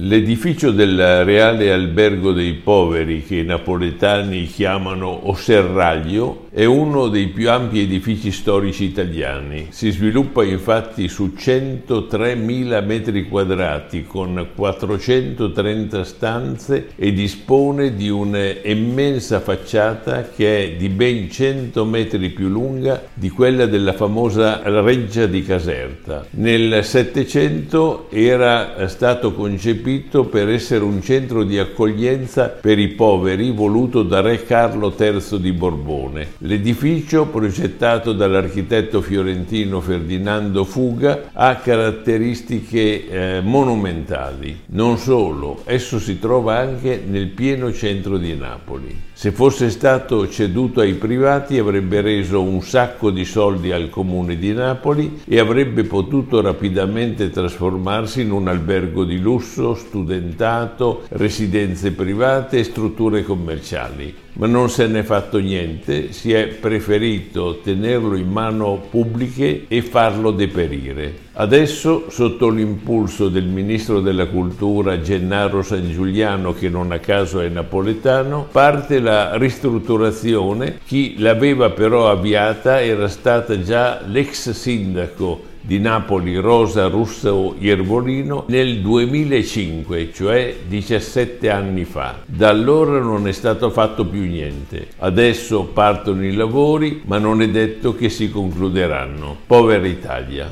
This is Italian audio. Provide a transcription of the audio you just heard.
L'edificio del Reale Albergo dei Poveri, che i napoletani chiamano Osserraglio, è uno dei più ampi edifici storici italiani. Si sviluppa infatti su 103.000 metri quadrati con 430 stanze e dispone di un'immensa facciata che è di ben 100 metri più lunga di quella della famosa Reggia di Caserta. Nel Settecento era stato concepito concepito per essere un centro di accoglienza per i poveri voluto da Re Carlo III di Borbone. L'edificio, progettato dall'architetto fiorentino Ferdinando Fuga, ha caratteristiche eh, monumentali. Non solo, esso si trova anche nel pieno centro di Napoli. Se fosse stato ceduto ai privati avrebbe reso un sacco di soldi al comune di Napoli e avrebbe potuto rapidamente trasformarsi in un albergo di lusso, studentato, residenze private e strutture commerciali. Ma non se n'è fatto niente, si è preferito tenerlo in mano pubbliche e farlo deperire. Adesso, sotto l'impulso del ministro della cultura Gennaro San Giuliano, che non a caso è napoletano, parte la ristrutturazione. Chi l'aveva però avviata era stata già l'ex sindaco di Napoli Rosa Russo Iervolino nel 2005, cioè 17 anni fa. Da allora non è stato fatto più niente. Adesso partono i lavori, ma non è detto che si concluderanno. Povera Italia.